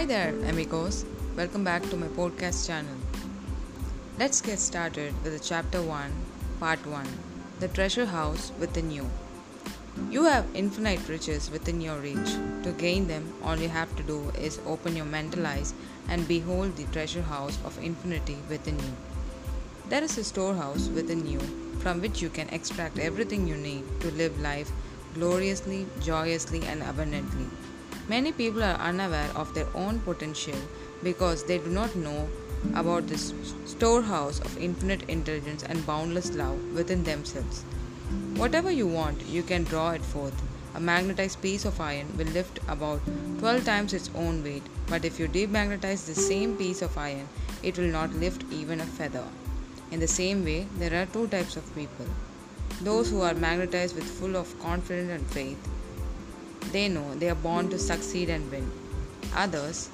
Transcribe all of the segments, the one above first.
Hi there, amigos. Welcome back to my podcast channel. Let's get started with the chapter 1, part 1 The Treasure House Within You. You have infinite riches within your reach. To gain them, all you have to do is open your mental eyes and behold the treasure house of infinity within you. There is a storehouse within you from which you can extract everything you need to live life gloriously, joyously, and abundantly. Many people are unaware of their own potential because they do not know about this storehouse of infinite intelligence and boundless love within themselves. Whatever you want, you can draw it forth. A magnetized piece of iron will lift about 12 times its own weight, but if you demagnetize the same piece of iron, it will not lift even a feather. In the same way, there are two types of people those who are magnetized with full of confidence and faith they know they are born to succeed and win. Others,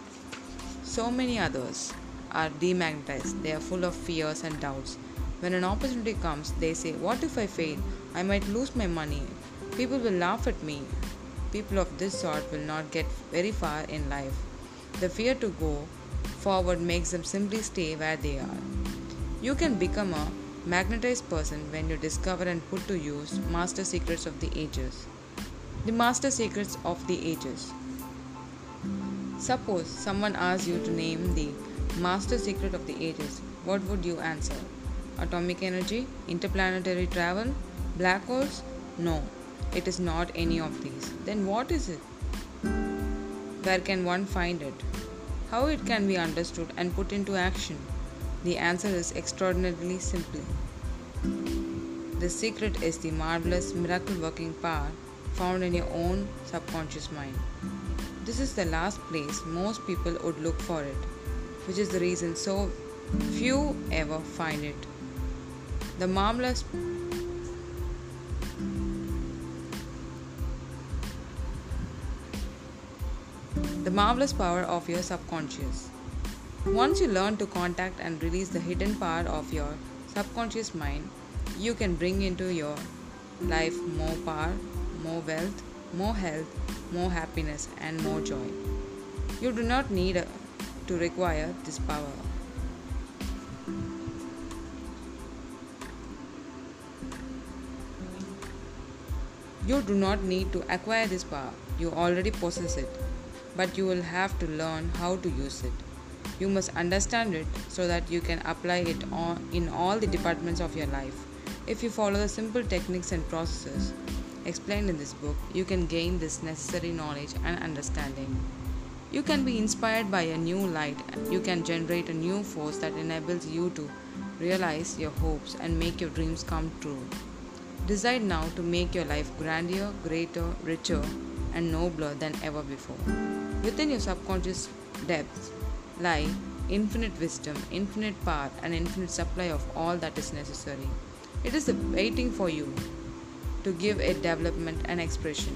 so many others, are demagnetized. They are full of fears and doubts. When an opportunity comes, they say, What if I fail? I might lose my money. People will laugh at me. People of this sort will not get very far in life. The fear to go forward makes them simply stay where they are. You can become a magnetized person when you discover and put to use master secrets of the ages. The master secrets of the ages. Suppose someone asks you to name the master secret of the ages. What would you answer? Atomic energy? Interplanetary travel? Black holes? No, it is not any of these. Then what is it? Where can one find it? How it can be understood and put into action? The answer is extraordinarily simple. The secret is the marvelous miracle working power found in your own subconscious mind. This is the last place most people would look for it, which is the reason so few ever find it. The marvelous the marvelous power of your subconscious. Once you learn to contact and release the hidden power of your subconscious mind, you can bring into your life more power, more wealth, more health, more happiness, and more joy. You do not need uh, to require this power. You do not need to acquire this power, you already possess it, but you will have to learn how to use it. You must understand it so that you can apply it in all the departments of your life. If you follow the simple techniques and processes, explained in this book, you can gain this necessary knowledge and understanding. You can be inspired by a new light. You can generate a new force that enables you to realize your hopes and make your dreams come true. Decide now to make your life grander, greater, richer, and nobler than ever before. Within your subconscious depths lie infinite wisdom, infinite power, and infinite supply of all that is necessary. It is waiting for you to give it development and expression.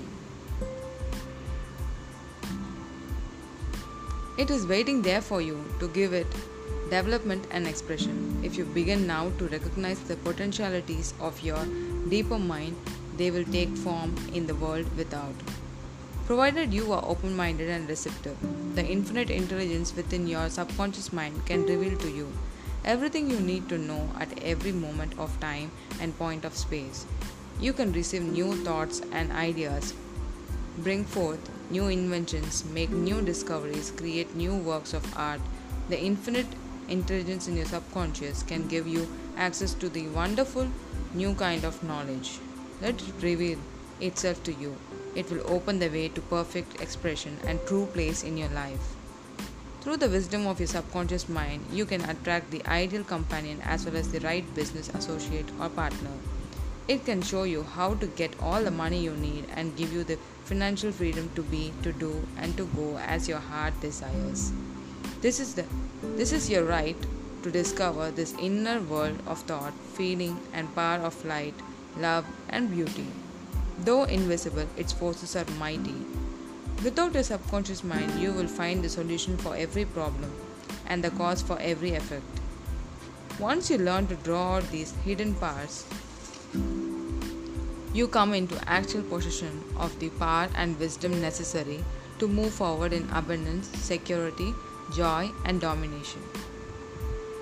It is waiting there for you to give it development and expression. If you begin now to recognize the potentialities of your deeper mind, they will take form in the world without. Provided you are open minded and receptive, the infinite intelligence within your subconscious mind can reveal to you everything you need to know at every moment of time and point of space. You can receive new thoughts and ideas, bring forth new inventions, make new discoveries, create new works of art. The infinite intelligence in your subconscious can give you access to the wonderful new kind of knowledge. Let it reveal itself to you. It will open the way to perfect expression and true place in your life. Through the wisdom of your subconscious mind, you can attract the ideal companion as well as the right business associate or partner. It can show you how to get all the money you need and give you the financial freedom to be, to do, and to go as your heart desires. This is the this is your right to discover this inner world of thought, feeling, and power of light, love, and beauty. Though invisible, its forces are mighty. Without your subconscious mind, you will find the solution for every problem and the cause for every effect. Once you learn to draw out these hidden powers, you come into actual possession of the power and wisdom necessary to move forward in abundance, security, joy, and domination.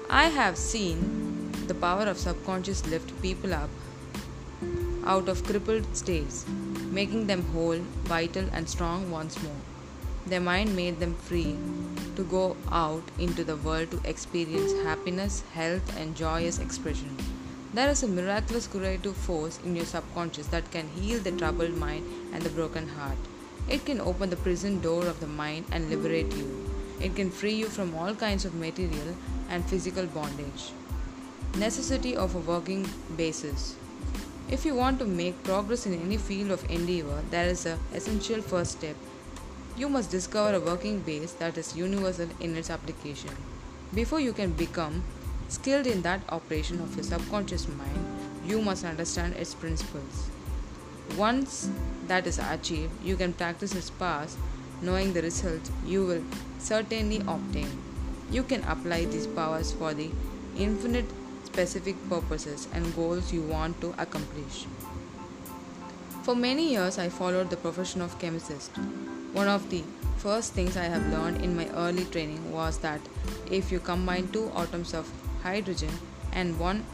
I have seen the power of subconscious lift people up out of crippled states, making them whole, vital, and strong once more. Their mind made them free to go out into the world to experience happiness, health, and joyous expression. There is a miraculous curative force in your subconscious that can heal the troubled mind and the broken heart. It can open the prison door of the mind and liberate you. It can free you from all kinds of material and physical bondage. Necessity of a working basis. If you want to make progress in any field of endeavor, there is an essential first step. You must discover a working base that is universal in its application. Before you can become skilled in that operation of your subconscious mind, you must understand its principles. Once that is achieved, you can practice its past, knowing the result you will certainly obtain. You can apply these powers for the infinite specific purposes and goals you want to accomplish. For many years, I followed the profession of chemist. One of the first things I have learned in my early training was that if you combine two atoms of hydrogen and one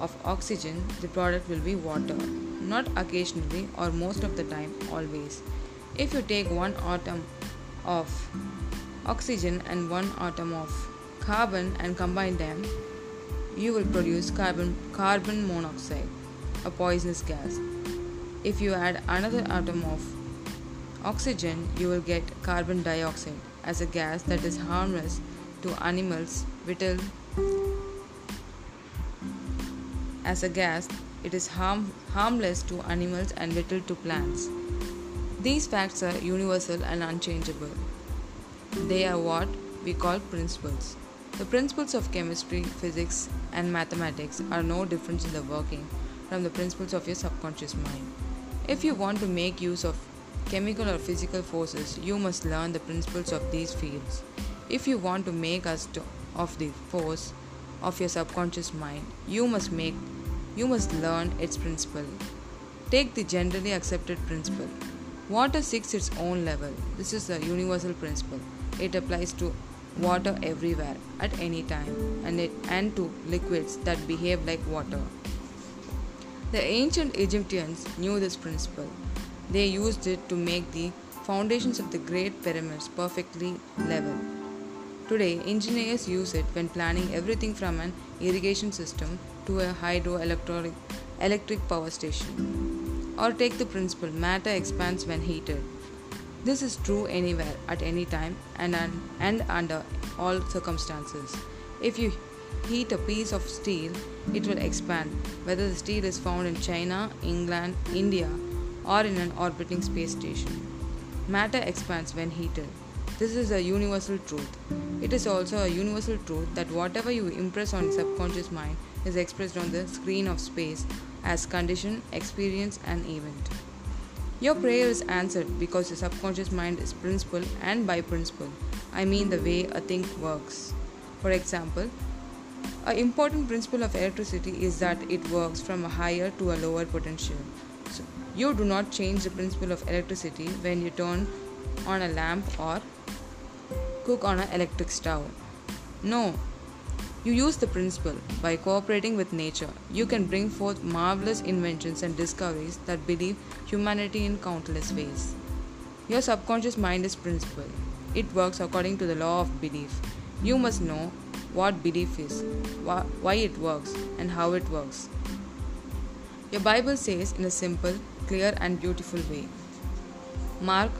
of oxygen, the product will be water. Not occasionally or most of the time, always. If you take one atom of oxygen and one atom of carbon and combine them, you will produce carbon, carbon monoxide, a poisonous gas. If you add another atom of oxygen, you will get carbon dioxide as a gas that is harmless to animals, vital as a gas, it is harm, harmless to animals and vital to plants. These facts are universal and unchangeable. They are what we call principles. The principles of chemistry, physics, and mathematics are no different in the working from the principles of your subconscious mind. If you want to make use of chemical or physical forces, you must learn the principles of these fields. If you want to make us of the force of your subconscious mind, you must make you must learn its principle. Take the generally accepted principle. Water seeks its own level. This is a universal principle. It applies to water everywhere at any time and, it, and to liquids that behave like water. The ancient Egyptians knew this principle. They used it to make the foundations of the great pyramids perfectly level. Today, engineers use it when planning everything from an irrigation system to a hydroelectric electric power station. Or take the principle matter expands when heated. This is true anywhere, at any time, and, and under all circumstances. If you heat a piece of steel, it will expand, whether the steel is found in China, England, India, or in an orbiting space station. Matter expands when heated. This is a universal truth. It is also a universal truth that whatever you impress on subconscious mind is expressed on the screen of space as condition, experience, and event. Your prayer is answered because your subconscious mind is principle and by principle. I mean the way a thing works. For example, an important principle of electricity is that it works from a higher to a lower potential. So you do not change the principle of electricity when you turn on a lamp or cook on an electric stove. No, you use the principle. By cooperating with nature, you can bring forth marvelous inventions and discoveries that believe humanity in countless ways. Your subconscious mind is principle. It works according to the law of belief. You must know what belief is, why it works, and how it works. Your Bible says in a simple, clear, and beautiful way. Mark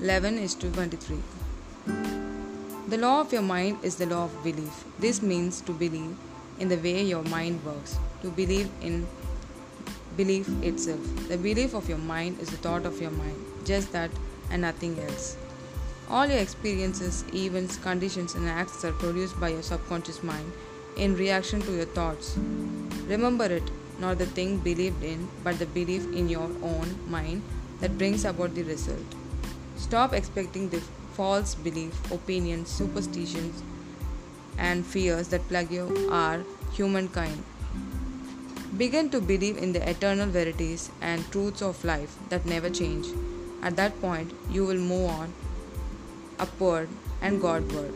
11 is to 23. The law of your mind is the law of belief. This means to believe in the way your mind works, to believe in belief itself. The belief of your mind is the thought of your mind, just that and nothing else. All your experiences, events, conditions, and acts are produced by your subconscious mind in reaction to your thoughts. Remember it, not the thing believed in, but the belief in your own mind that brings about the result. Stop expecting the false beliefs, opinions, superstitions, and fears that plague you are humankind. Begin to believe in the eternal verities and truths of life that never change. At that point, you will move on upward and Godward.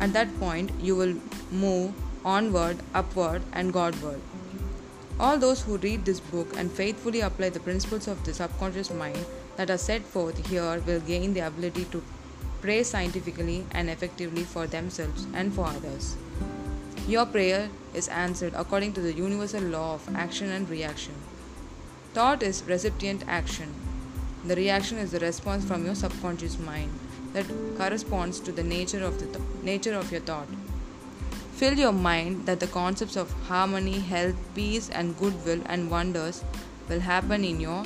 At that point, you will move onward, upward, and Godward. All those who read this book and faithfully apply the principles of the subconscious mind that are set forth here will gain the ability to pray scientifically and effectively for themselves and for others. Your prayer is answered according to the universal law of action and reaction. Thought is recipient action. The reaction is the response from your subconscious mind that corresponds to the nature of the th- nature of your thought. Fill your mind that the concepts of harmony, health, peace, and goodwill and wonders will happen in your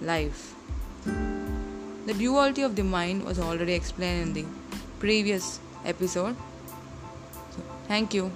life. The duality of the mind was already explained in the previous episode. So, thank you.